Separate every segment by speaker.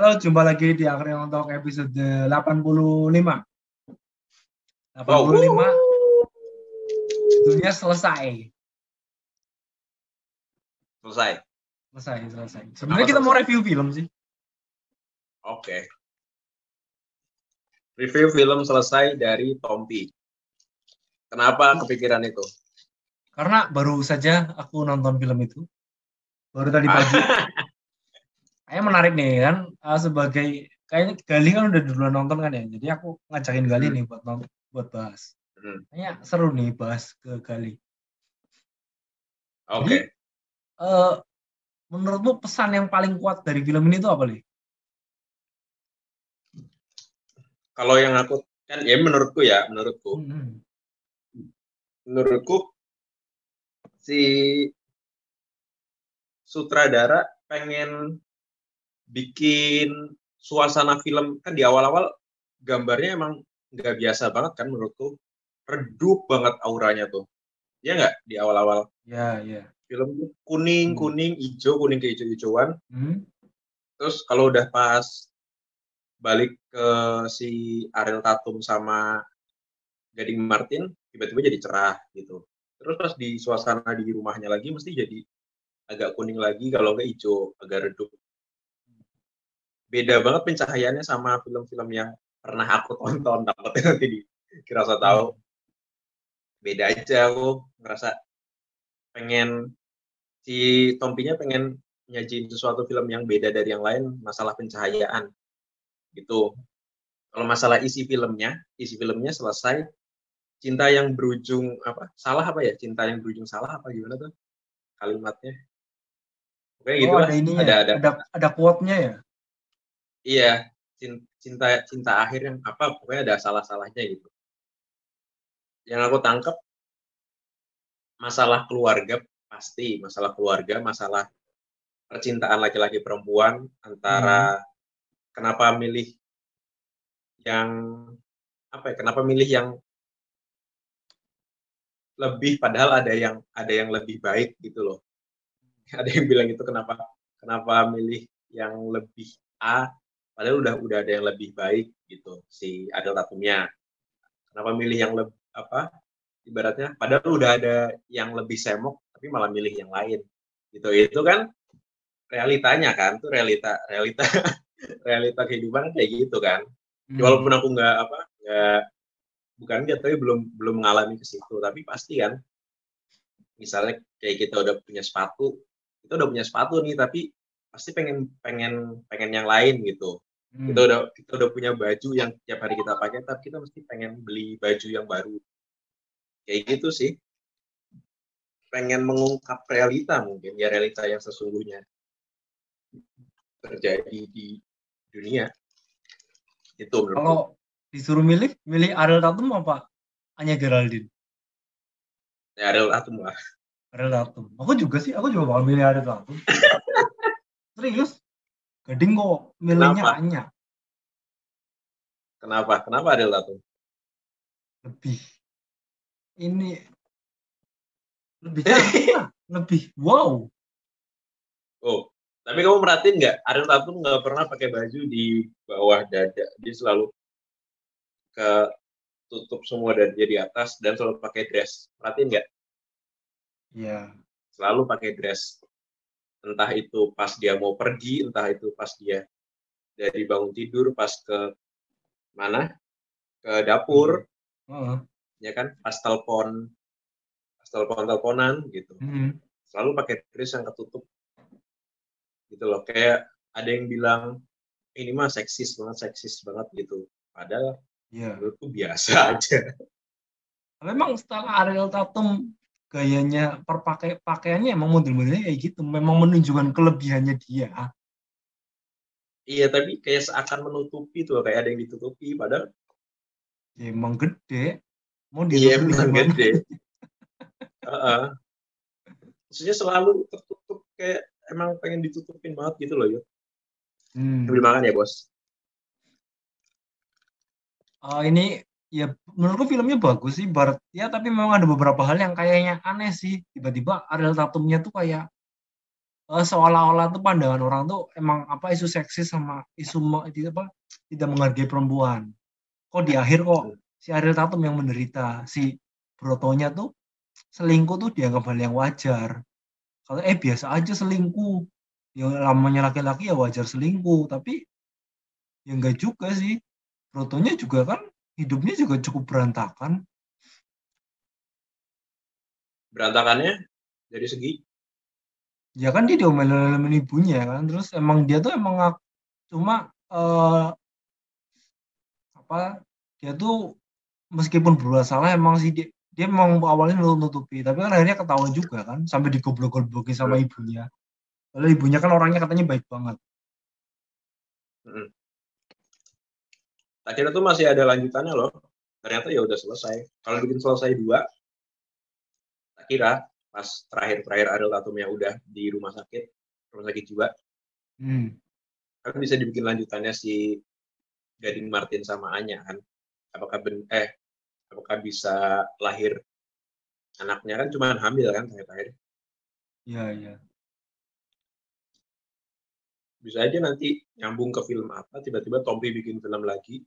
Speaker 1: Halo, jumpa lagi di Akhirnya untuk episode 85. 85
Speaker 2: Wow.
Speaker 1: dunia selesai.
Speaker 2: Selesai.
Speaker 1: Selesai, selesai. Sebenarnya
Speaker 2: Apa
Speaker 1: kita mau
Speaker 2: selesai?
Speaker 1: review film sih.
Speaker 2: Oke. Review film selesai dari Tompi. Kenapa kepikiran itu?
Speaker 1: Karena baru saja aku nonton film itu. Baru tadi pagi. Kayaknya menarik nih kan eh, sebagai kayaknya Gali kan udah duluan nonton kan ya. Jadi aku ngajakin Gali
Speaker 2: Hmm.
Speaker 1: nih buat nonton buat bahas.
Speaker 2: Hmm,
Speaker 1: Kayaknya seru nih bahas ke Gali.
Speaker 2: Oke.
Speaker 1: Eh menurutmu pesan yang paling kuat dari film ini itu apa nih?
Speaker 2: Kalau yang aku kan ya menurutku ya, menurutku,
Speaker 1: Hmm.
Speaker 2: menurutku si sutradara pengen bikin suasana film. Kan di awal-awal gambarnya emang nggak biasa banget kan menurutku. Redup banget auranya tuh. Ya nggak di awal-awal?
Speaker 1: Ya, ya.
Speaker 2: film tuh kuning
Speaker 1: Hmm.
Speaker 2: kuning hijau kuning ke hijau-hijauan.
Speaker 1: Hmm.
Speaker 2: terus kalau udah pas balik ke si Ariel Tatum sama Gading Martin tiba-tiba jadi cerah gitu. Terus pas di suasana di rumahnya lagi mesti jadi agak kuning lagi kalau nggak hijau agak redup beda banget pencahayaannya sama film-film yang pernah aku tonton takutnya nanti dikira so tahu. Beda aja aku ngerasa pengen si Tompinya pengen nyajiin sesuatu film yang beda dari yang lain masalah pencahayaan. Gitu. Kalau masalah isi filmnya isi filmnya selesai cinta yang berujung apa salah apa ya? Cinta yang berujung salah apa gimana tuh? Kalimatnya. Oke gitu
Speaker 1: oh,
Speaker 2: lah
Speaker 1: ada ininya.
Speaker 2: ada
Speaker 1: ya?
Speaker 2: ada.
Speaker 1: Ada ada quote-nya ya.
Speaker 2: Iya cin- cinta cinta akhir yang apa pokoknya ada salah-salahnya gitu. Yang aku tangkap masalah keluarga pasti masalah keluarga masalah percintaan laki-laki perempuan antara kenapa milih yang apa ya kenapa milih yang lebih padahal ada yang ada yang lebih baik gitu loh. Ada yang bilang itu kenapa kenapa milih yang lebih A padahal udah udah ada yang lebih baik gitu si Adel Tatumnya kenapa milih yang lebih apa ibaratnya? Padahal udah ada yang lebih semok tapi malah milih yang lain. Gitu itu kan realitanya kan tuh realita realita realita kehidupan kayak gitu kan.
Speaker 1: Hmm.
Speaker 2: walaupun aku nggak apa nggak bukan nggak tapi belum belum mengalami ke situ tapi pasti kan. Misalnya kayak kita udah punya sepatu kita udah punya sepatu nih tapi pasti pengen pengen pengen yang lain gitu
Speaker 1: Hmm.
Speaker 2: kita udah kita udah punya baju yang tiap hari kita pakai tapi kita mesti pengen beli baju yang baru kayak gitu sih pengen mengungkap realita mungkin ya realita yang sesungguhnya terjadi di dunia itu
Speaker 1: Kalau disuruh milih, milih Ariel Tatum apa Anya Geraldine?
Speaker 2: ya Ariel Tatum lah
Speaker 1: Ariel Tatum. Aku juga sih, aku juga bakal milih Ariel Tatum. Serius? Gading kok milihnya
Speaker 2: Kenapa?
Speaker 1: Anya
Speaker 2: kenapa? Kenapa Ariel Tatum
Speaker 1: lebih. Ini lebih lah, lebih. Wow.
Speaker 2: oh tapi kamu merhatiin nggak? Ariel Tatum nggak pernah pakai baju di bawah dada. Dia selalu ke tutup semua dari dia di atas dan selalu pakai dress. Perhatiin nggak?
Speaker 1: Iya.
Speaker 2: selalu pakai dress entah itu pas dia mau pergi entah itu pas dia dari bangun tidur pas ke mana? Ke dapur.
Speaker 1: Heeh.
Speaker 2: ya kan? Pas telepon pas telepon teleponan gitu.
Speaker 1: Hmm.
Speaker 2: selalu pakai dress yang ketutup. Gitu loh. Kayak ada yang bilang ini mah seksis banget seksis banget gitu. Padahal
Speaker 1: Iya.
Speaker 2: menurutku biasa aja.
Speaker 1: Memang setelah Ariel Tatum gayanya perpakai pakaiannya emang model-modelnya kayak gitu, memang menunjukkan kelebihannya dia.
Speaker 2: iya tapi kayak seakan menutupi tuh kayak ada yang ditutupi padahal
Speaker 1: Ya, emang gede. Mau
Speaker 2: iya emang gede Heeh. maksudnya selalu tertutup kayak emang pengen ditutupin banget gitu loh yuk
Speaker 1: Hmm.
Speaker 2: makan ya bos
Speaker 1: Oh, ini ya menurutku filmnya bagus sih Barat ya tapi memang ada beberapa hal yang kayaknya aneh sih tiba-tiba Ariel Tatumnya tuh kayak uh, seolah-olah tuh pandangan orang tuh emang apa isu seksis sama isu apa tidak menghargai perempuan. Kok di akhir kok si Ariel Tatum yang menderita, si Brotonya tuh selingkuh tuh dianggap hal yang wajar. Kalau eh biasa aja selingkuh. Yang lamanya laki-laki ya wajar selingkuh, tapi ya enggak juga sih. Brotonya juga kan hidupnya juga cukup berantakan.
Speaker 2: Berantakannya dari segi
Speaker 1: ya kan dia diomelin ibunya kan terus emang dia tuh emang cuma uh, apa dia tuh meskipun berbuat salah emang sih dia, dia memang awalnya nutupi tapi kan akhirnya ketahuan juga kan sampai digoblok-goblokin sama hmm. ibunya lalu ibunya kan orangnya katanya baik banget
Speaker 2: hmm. Akhirnya tuh masih ada lanjutannya loh. Ternyata ya udah selesai. Kalau bikin selesai dua tak kira pas terakhir-terakhir Ariel Tatumnya udah di rumah sakit rumah sakit juga hmm. kan bisa dibikin lanjutannya si Gading Martin sama Anya kan? Apakah ben eh apakah bisa lahir anaknya? Kan cuma hamil kan terakhir-terakhir.
Speaker 1: Iya iya
Speaker 2: bisa aja nanti nyambung ke film apa tiba-tiba Tompi bikin film lagi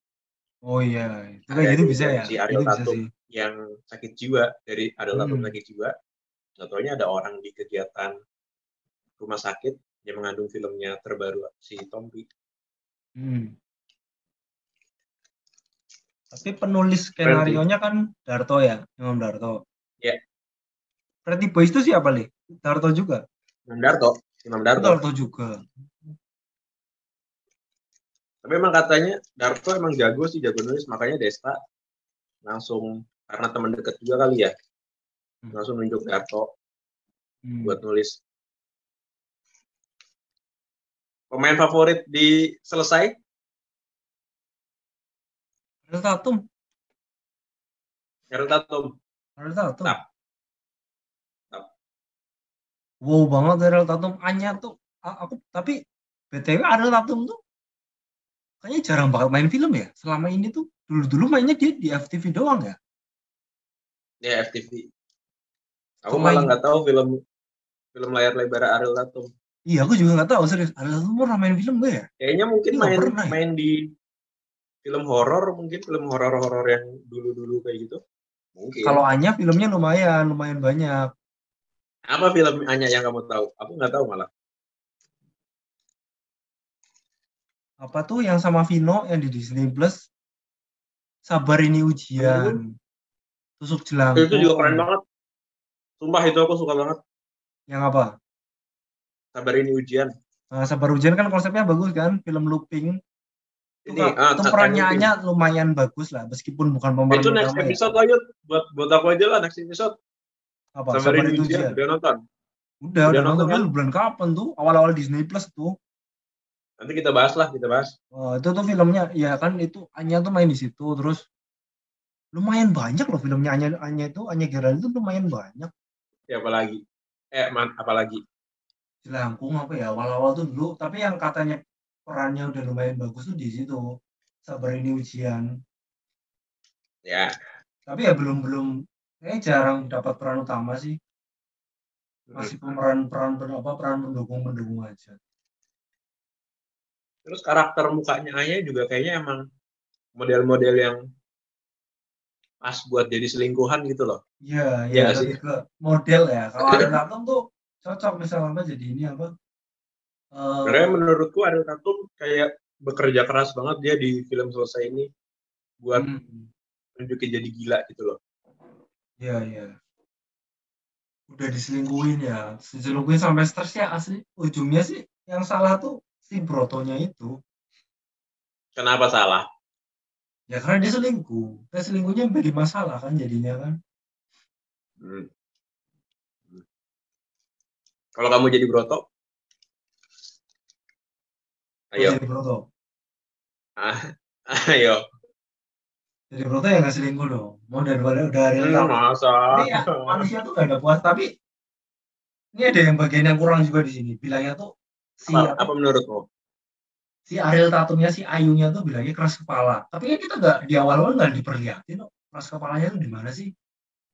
Speaker 1: oh iya itu kayak gitu bisa ya
Speaker 2: si Ariel Tatum yang sakit jiwa dari Ariel Tatum hmm. sakit jiwa Contohnya ada orang di kegiatan rumah sakit yang mengandung filmnya terbaru si Tompi. Hmm.
Speaker 1: Tapi penulis skenario nya kan Darto ya, Imam Darto.
Speaker 2: Ya. Yeah.
Speaker 1: Pretty Boys itu siapa nih? Darto juga.
Speaker 2: Imam Darto. Imam Darto.
Speaker 1: Darto juga.
Speaker 2: Tapi emang katanya Darto emang jago sih, jago nulis. Makanya Desta langsung karena teman dekat juga kali ya Hmm. langsung nunjuk Darto hmm. buat nulis pemain favorit di selesai
Speaker 1: Ariel Tatum
Speaker 2: Ariel Tatum
Speaker 1: Ariel Tatum Tap. Tap. wow banget Ariel Tatum Anya tuh aku tapi btw Ariel Tatum tuh kayaknya jarang banget main film ya selama ini tuh dulu-dulu mainnya dia di FTV doang ya
Speaker 2: ya FTV Aku malah nggak tahu film film layar lebar Ariel Tatum.
Speaker 1: Iya, aku juga nggak tahu serius. Ariel Tatum pernah main film gak ya?
Speaker 2: Kayaknya mungkin main pernah, ya? main di film horor, mungkin film horor-horor yang dulu-dulu kayak gitu. Mungkin.
Speaker 1: Kalau Anya filmnya lumayan, lumayan banyak.
Speaker 2: Apa film Anya yang kamu tahu? Aku nggak tahu malah.
Speaker 1: Apa tuh yang sama Vino yang di Disney Plus? Sabar ini ujian. Tusuk jelangkung.
Speaker 2: Itu juga keren banget. Sumpah itu aku suka banget.
Speaker 1: Yang apa?
Speaker 2: Sabar ini ujian.
Speaker 1: Nah, sabar ujian kan konsepnya bagus kan, film looping. Ini, itu, uh, itu perannya lumayan bagus lah, meskipun bukan pemeran
Speaker 2: Itu next ya. episode ya. buat buat aku aja lah next episode.
Speaker 1: Apa? Sabar, sabar ini ujian.
Speaker 2: Udah nonton?
Speaker 1: Udah, udah, udah nonton, kan? bulan kapan tuh? Awal-awal Disney Plus tuh.
Speaker 2: Nanti kita bahas lah, kita bahas.
Speaker 1: Oh, itu tuh filmnya, ya kan itu Anya tuh main di situ, terus lumayan banyak loh filmnya. Anya Anya itu Anya Geraldine itu lumayan banyak.
Speaker 2: Ya apalagi. Eh man apalagi?
Speaker 1: Jelangkung apa ya awal-awal tuh dulu tapi yang katanya perannya udah lumayan bagus tuh di situ sabar ini ujian
Speaker 2: ya.
Speaker 1: Tapi ya belum belum kayak jarang dapat peran utama sih. Masih pemeran peran apa peran pendukung pendukung aja
Speaker 2: terus karakter mukanya Aya juga kayaknya emang model-model yang pas buat jadi selingkuhan gitu loh.
Speaker 1: Iya, iya, ya, sih. ke model ya. Kalau ada Tatum tuh cocok misalnya jadi ini apa?
Speaker 2: Uh, Karena menurutku ada Tatum kayak bekerja keras banget dia di film selesai ini buat hmm. nunjukin jadi gila gitu loh.
Speaker 1: Iya, iya. Udah diselingkuhin ya. Diselingkuhin sampai stres ya asli. Ujungnya sih yang salah tuh si Brotonya itu.
Speaker 2: Kenapa salah?
Speaker 1: Ya karena dia selingkuh. Dia selingkuhnya menjadi masalah kan jadinya kan. Hmm.
Speaker 2: Kalau kamu jadi broto? Ayo.
Speaker 1: Jadi broto.
Speaker 2: Ah, ayo.
Speaker 1: Jadi broto ya nggak selingkuh dong. Mau dari udah dari
Speaker 2: hmm, masa.
Speaker 1: Ini ya, manusia tuh gak ada puas tapi ini ada yang bagian yang kurang juga di sini. Bilangnya tuh
Speaker 2: si apa, apa menurutmu?
Speaker 1: si Ariel Tatumnya si Ayunya tuh bilangnya keras kepala. Tapi kan kita nggak di awal-awal nggak diperlihatin kok. Keras kepalanya tuh di mana sih?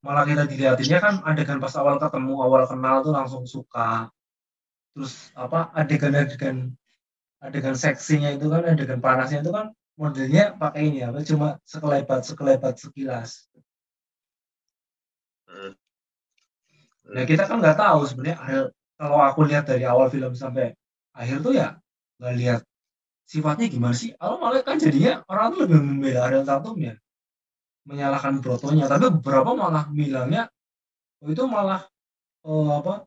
Speaker 1: Malah kita dilihatinnya kan adegan pas awal ketemu awal kenal tuh langsung suka. Terus apa adegan-adegan adegan seksinya itu kan adegan panasnya itu kan modelnya pakai ini apa cuma sekelebat sekelebat sekilas. Hmm. nah kita kan nggak tahu sebenarnya kalau aku lihat dari awal film sampai akhir tuh ya nggak lihat sifatnya gimana sih awal malah kan jadinya orang tuh lebih membela Ariel Tatum ya menyalahkan Brotonya tapi beberapa malah bilangnya oh, itu malah oh, apa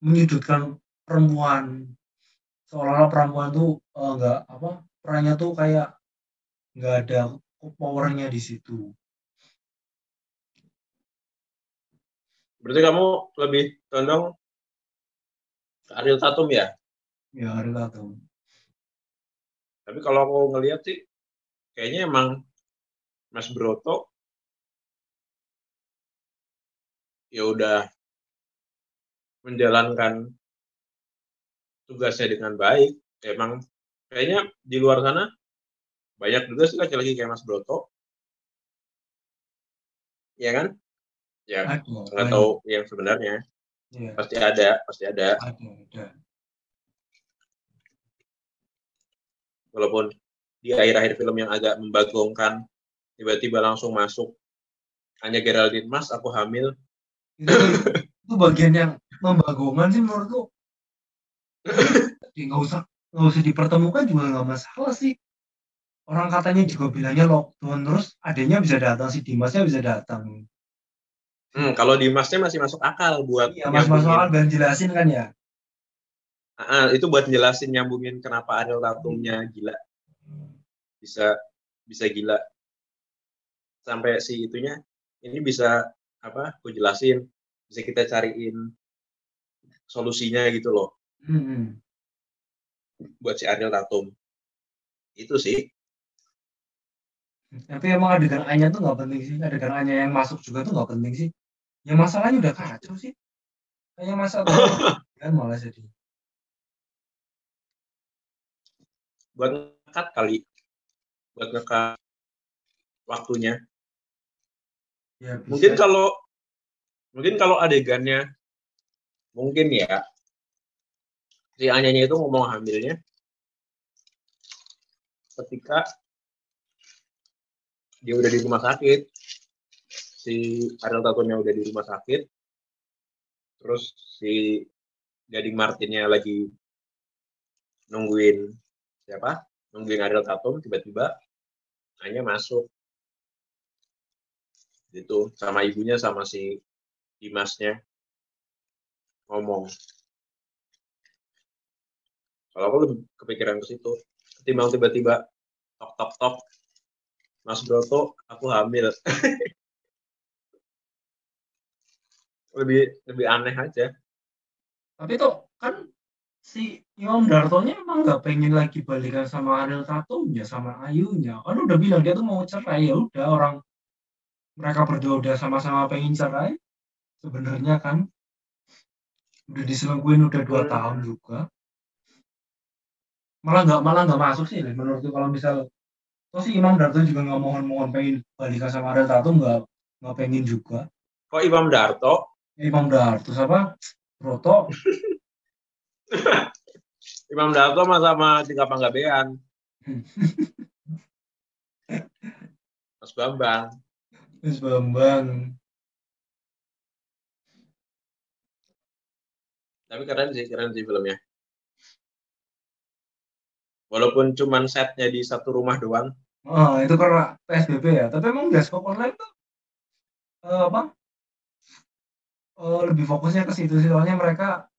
Speaker 1: menyudutkan perempuan seolah-olah perempuan tuh uh, nggak apa perannya tuh kayak nggak ada powernya di situ.
Speaker 2: Berarti kamu lebih condong ke Ariel Tatum ya?
Speaker 1: Ya Ariel Tatum.
Speaker 2: Tapi kalau aku ngelihat sih, kayaknya emang Mas Broto ya udah menjalankan tugasnya dengan baik. Emang kayaknya di luar sana banyak juga sih laki-laki kayak Mas Broto. Iya kan? Ya, nggak tahu yang sebenarnya. Ya. Pasti ada, pasti ada. Ada, ada. Walaupun di akhir-akhir film yang agak membagongkan, tiba-tiba langsung masuk. Hanya Geraldine Mas, aku hamil.
Speaker 1: Itu, itu bagian yang membagongkan sih menurutku nggak usah nggak usah dipertemukan juga nggak masalah sih. Orang katanya juga bilangnya lockdown terus adanya bisa datang si Dimasnya bisa datang.
Speaker 2: Hmm, kalau Dimasnya masih masuk akal buat
Speaker 1: iya masih masuk akal dan jelasin kan ya
Speaker 2: Ah, itu buat jelasin nyambungin kenapa Ariel Tatumnya gila bisa bisa gila sampai si itunya ini bisa apa aku jelasin bisa kita cariin solusinya gitu loh Hmm. Buat si Ariel Tatum. Itu sih.
Speaker 1: Tapi emang adegan A-nya tuh nggak penting sih. Adegan A-nya yang masuk juga tuh nggak penting sih. Yang masalahnya udah kacau sih. Kayak masalah kan malah jadi.
Speaker 2: Buat ngekat kali. Buat ngekat waktunya. Ya, mungkin kalau mungkin kalau adegannya mungkin ya si Anyanya itu ngomong hamilnya ketika dia udah di rumah sakit si Ariel Tatumnya udah di rumah sakit terus si Gading Martinnya lagi nungguin siapa nungguin Ariel Tatum tiba-tiba hanya masuk. Gitu sama ibunya sama si Dimasnya ngomong. Kalau aku lebih kepikiran ke situ ketimbang tiba-tiba tok tok tok Mas Broto aku hamil? Lebih lebih aneh aja.
Speaker 1: Tapi tuh kan si Imam Dartonya emang nggak pengen lagi balikan sama Ariel Tatumnya sama Ayunya. Kan udah bilang dia tuh mau cerai ya udah orang mereka berdua udah sama-sama pengen cerai. Sebenarnya kan udah diselingkuhin udah dua hmm. tahun juga. Malah nggak malah nggak masuk sih menurutku. Kalau misal terus si Imam Darto juga nggak mohon-mohon pengen balikan sama Ariel Tatum nggak nggak pengen juga.
Speaker 2: Kok Imam Darto?
Speaker 1: Imam Darto siapa? Broto
Speaker 2: Imam Darto sama sama tiga panggabean. Mas Bambang.
Speaker 1: Mas Bambang.
Speaker 2: Tapi keren sih keren sih filmnya. Walaupun cuma setnya di satu rumah doang.
Speaker 1: Oh itu karena psbb ya? Tapi emang bioskop online tuh uh, apa uh, lebih fokusnya ke situ sih. Soalnya mereka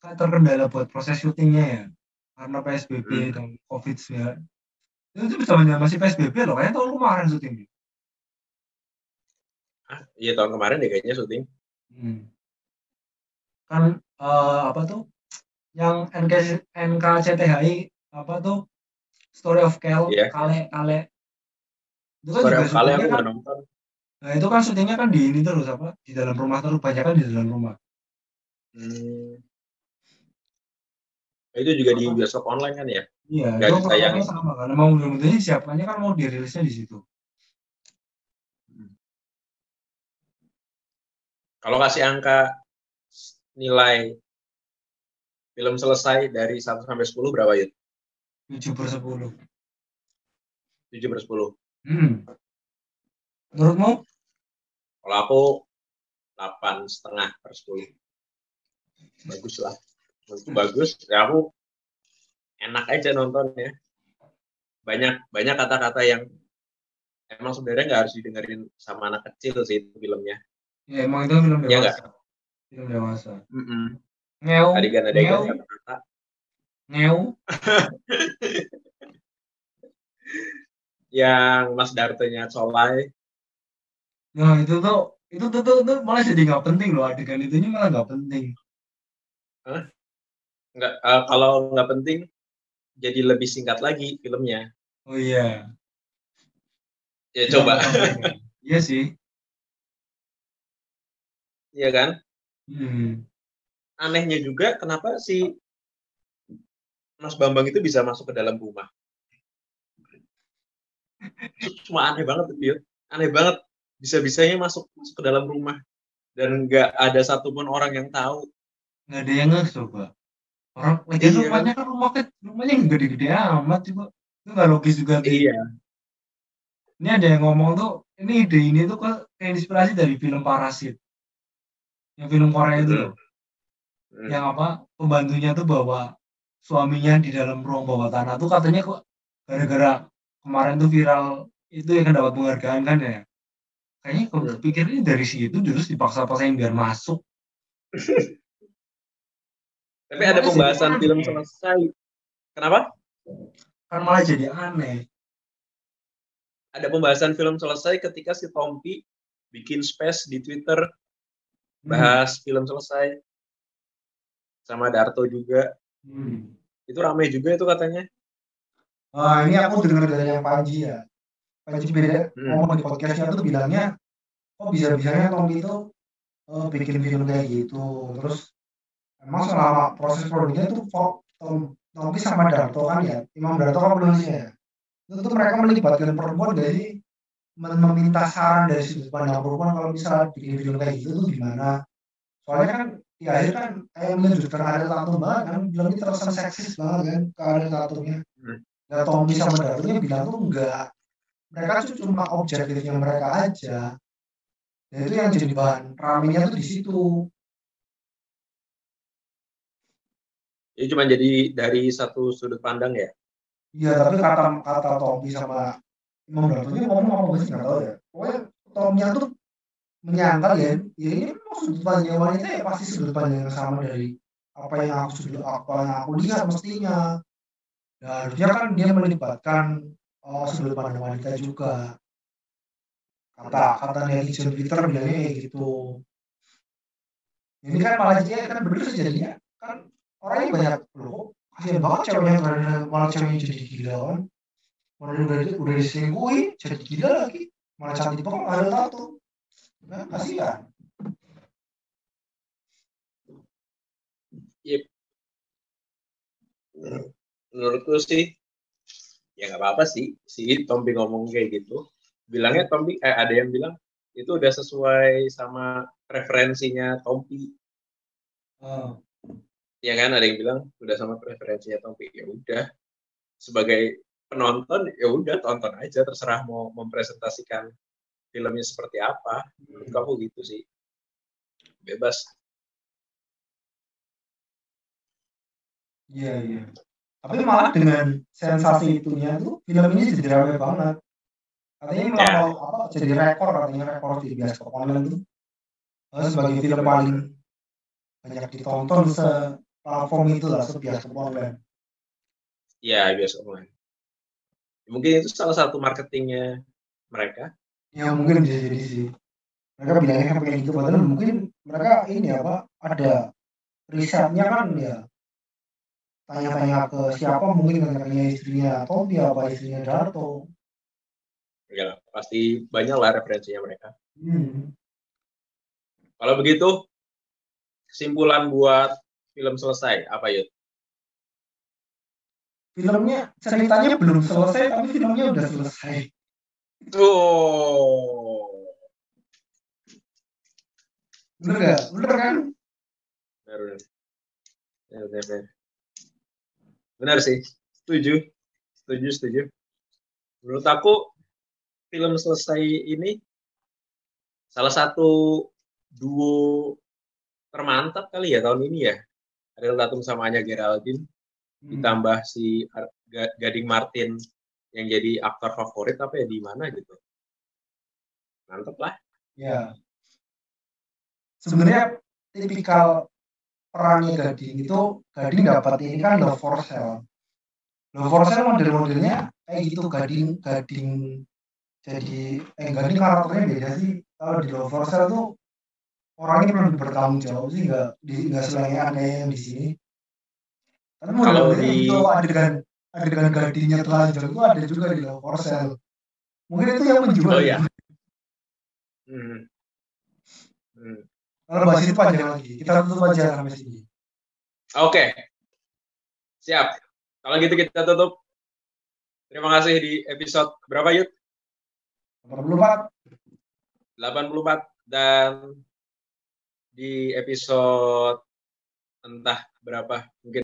Speaker 1: terkendala buat proses syutingnya ya karena psbb hmm. dan covid ya itu bisa masih psbb loh kayaknya tahun kemarin syutingnya
Speaker 2: ah, iya tahun kemarin deh kayaknya syuting hmm.
Speaker 1: kan uh, apa tuh yang NK, NKCTHI apa tuh Story of Kel yeah. Kale Kale
Speaker 2: itu kan Story juga Kale aku kan, nonton
Speaker 1: nah itu kan syutingnya kan di ini terus apa di dalam rumah terus banyak kan di dalam rumah
Speaker 2: hmm. Itu juga di bioskop online kan ya
Speaker 1: iya Gak itu ditayangin sama kan mau bener siapkannya kan mau dirilisnya di situ
Speaker 2: kalau kasih angka nilai film selesai dari 1 sampai 10 berapa ya?
Speaker 3: 7 per 10.
Speaker 2: 7 per 10.
Speaker 3: Hmm. Menurutmu?
Speaker 2: Kalau aku 8 setengah per 10. Bagus lah. Menurutku bagus. Ya aku enak aja nontonnya. Banyak banyak kata-kata yang emang sebenarnya nggak harus didengerin sama anak kecil sih itu filmnya.
Speaker 3: Ya emang itu film
Speaker 2: Iya
Speaker 3: dewasa. film dewasa.
Speaker 2: Mm -mm.
Speaker 3: Ngeu.
Speaker 2: Adegan-adegan
Speaker 3: Ngeu.
Speaker 2: kata-kata.
Speaker 3: Ngeu.
Speaker 2: Yang Mas Dartonya Colai.
Speaker 3: Nah itu tuh itu tuh, tuh, tuh malah jadi nggak penting loh adegan itunya malah nggak penting.
Speaker 2: Nggak, eh, kalau nggak penting, jadi lebih singkat lagi filmnya.
Speaker 3: Oh iya.
Speaker 2: Ya coba.
Speaker 3: Iya sih.
Speaker 2: Iya kan?
Speaker 3: Hmm.
Speaker 2: Anehnya juga kenapa si Mas Bambang itu bisa masuk ke dalam rumah. Cuma aneh banget itu, Aneh banget. Bisa-bisanya masuk, masuk ke dalam rumah. Dan nggak ada satupun orang yang tahu.
Speaker 3: Nggak ada yang nggak coba. Orang lagi
Speaker 2: Iya.
Speaker 3: rumahnya kan rumah ke rumahnya gede-gede amat coba. Itu nggak logis juga.
Speaker 2: Iya.
Speaker 3: Ini ada yang ngomong tuh ini ide ini tuh ke inspirasi dari film Parasit. Yang film Korea itu
Speaker 2: Hmm.
Speaker 3: loh.
Speaker 2: Hmm.
Speaker 3: Yang apa pembantunya tuh bawa suaminya di dalam ruang bawah tanah tuh katanya kok gara-gara kemarin tuh viral itu yang dapat penghargaan kan ya. Kayaknya kalau
Speaker 2: Hmm.
Speaker 3: kepikirnya dari situ terus dipaksa-paksain biar masuk.
Speaker 2: Tapi ada pembahasan film selesai. Kenapa?
Speaker 3: Kan malah jadi aneh.
Speaker 2: Ada pembahasan film selesai ketika si Tompi bikin space di Twitter
Speaker 3: Hmm.
Speaker 2: bahas film selesai. Sama Darto juga.
Speaker 3: Hmm.
Speaker 2: Itu ramai juga itu katanya.
Speaker 3: Wah, ini aku dengar dari yang Panji ya. Panji beda
Speaker 2: Hmm.
Speaker 3: ngomong di podcastnya tuh bilangnya, kok bisa-bisanya Tommy itu eh, bikin film kayak gitu. Terus emang selama proses produksinya tuh Tom, Tommy sama Darto kan ya, Imam Darto kan penulisnya ya. Itu tuh mereka melibatkan perempuan dari mem- meminta saran dari sudut pandang perempuan kalau misalnya bikin film kayak gitu tuh gimana. Soalnya kan di akhir kan kayak menunjukkan ada tato banget kan, bilang ini terkesan seksis banget kan, keadaan tatonya.
Speaker 2: Hmm.
Speaker 3: Nah, Tommy sama Dartonya bilang tuh enggak. Mereka tuh cuma objektifnya mereka aja. Dan itu yang jadi bahan ramenya tuh di situ.
Speaker 2: Ya cuma jadi dari satu sudut pandang ya.
Speaker 3: Iya, tapi kata kata Tommy sama Imam Dartonya ngomong apa sih nggak tahu ya. Pokoknya Tommy tuh menyangkal ya, ya ini memang sudut wanita ya pasti sudut pandang yang sama dari apa yang aku sudut apa yang aku lihat mestinya. Nah, harusnya kan dia melibatkan oh, sudut pandang wanita juga. Kata kata netizen Twitter bilangnya gitu. Ini kan malah dia kan sih jadinya kan orangnya banyak. loh kasihan banget ceweknya karena malah ceweknya jadi gila kan. Malah udah udah diselingkuhin jadi gila lagi. Malah cantik banget ada tato nah kasihan.
Speaker 2: Menurutku sih ya nggak apa-apa sih. Si Tompi ngomong kayak gitu. Bilangnya Tompi eh ada yang bilang itu udah sesuai sama referensinya Tompi.
Speaker 3: oh.
Speaker 2: Ya kan ada yang bilang udah sama preferensinya Tompi. Ya udah sebagai penonton ya udah tonton aja terserah mau mempresentasikan filmnya seperti apa. Menurut aku gitu sih. Bebas.
Speaker 3: iya iya tapi malah dengan sensasi itunya tuh film ini jadi ramai banget katanya malah
Speaker 2: Ya.
Speaker 3: mau apa jadi rekor katanya rekor di bioskop online tuh sebagai film paling banyak ditonton se platform itu lah se bioskop online
Speaker 2: Ya biasa online. Mungkin itu salah satu marketingnya mereka.
Speaker 3: ya mungkin bisa jadi sih mereka bilangnya kan kayak gitu padahal mungkin mereka ini apa ada risetnya kan ya tanya-tanya ke siapa mungkin tanya istrinya Tommy apa istrinya Darto
Speaker 2: Ya, pasti banyak lah referensinya mereka.
Speaker 3: hmm.
Speaker 2: Kalau begitu, kesimpulan buat film selesai apa ya?
Speaker 3: filmnya ceritanya belum selesai tapi filmnya udah selesai
Speaker 2: Tuh,
Speaker 3: bener gak? bener kan?
Speaker 2: Bener. Ya, benar, benar. benar sih, setuju, setuju, setuju. Menurut aku film selesai ini salah satu duo termantap kali ya tahun ini ya. Ariel Tatum sama Anya Geraldine
Speaker 3: Hmm.
Speaker 2: ditambah si Ar- Gading Martin yang jadi aktor favorit apa ya di mana gitu. Mantep lah.
Speaker 3: Ya. Sebenarnya tipikal perannya Gading itu Gading dapat ini kan love for sale. Love for sale model-modelnya kayak gitu Gading Gading jadi eh Gading karakternya beda sih. Kalau di love for sale tuh orangnya lebih bertanggung jawab sih nggak di nggak selengnya aneh yang di sini. Tapi
Speaker 2: Kalau
Speaker 3: model-modelnya
Speaker 2: di-
Speaker 3: itu adegan adegan Gadingnya telanjang itu ada juga di for sale. Mungkin itu yang menjual.
Speaker 2: Oh, iya. Hmm. Hmm.
Speaker 3: Kalau bahas itu panjang lagi. Kita tutup aja sampai sini.
Speaker 2: Oke. Siap. Kalau gitu kita tutup. Terima kasih di episode berapa Yud?
Speaker 3: 84
Speaker 2: 84 dan di episode entah berapa mungkin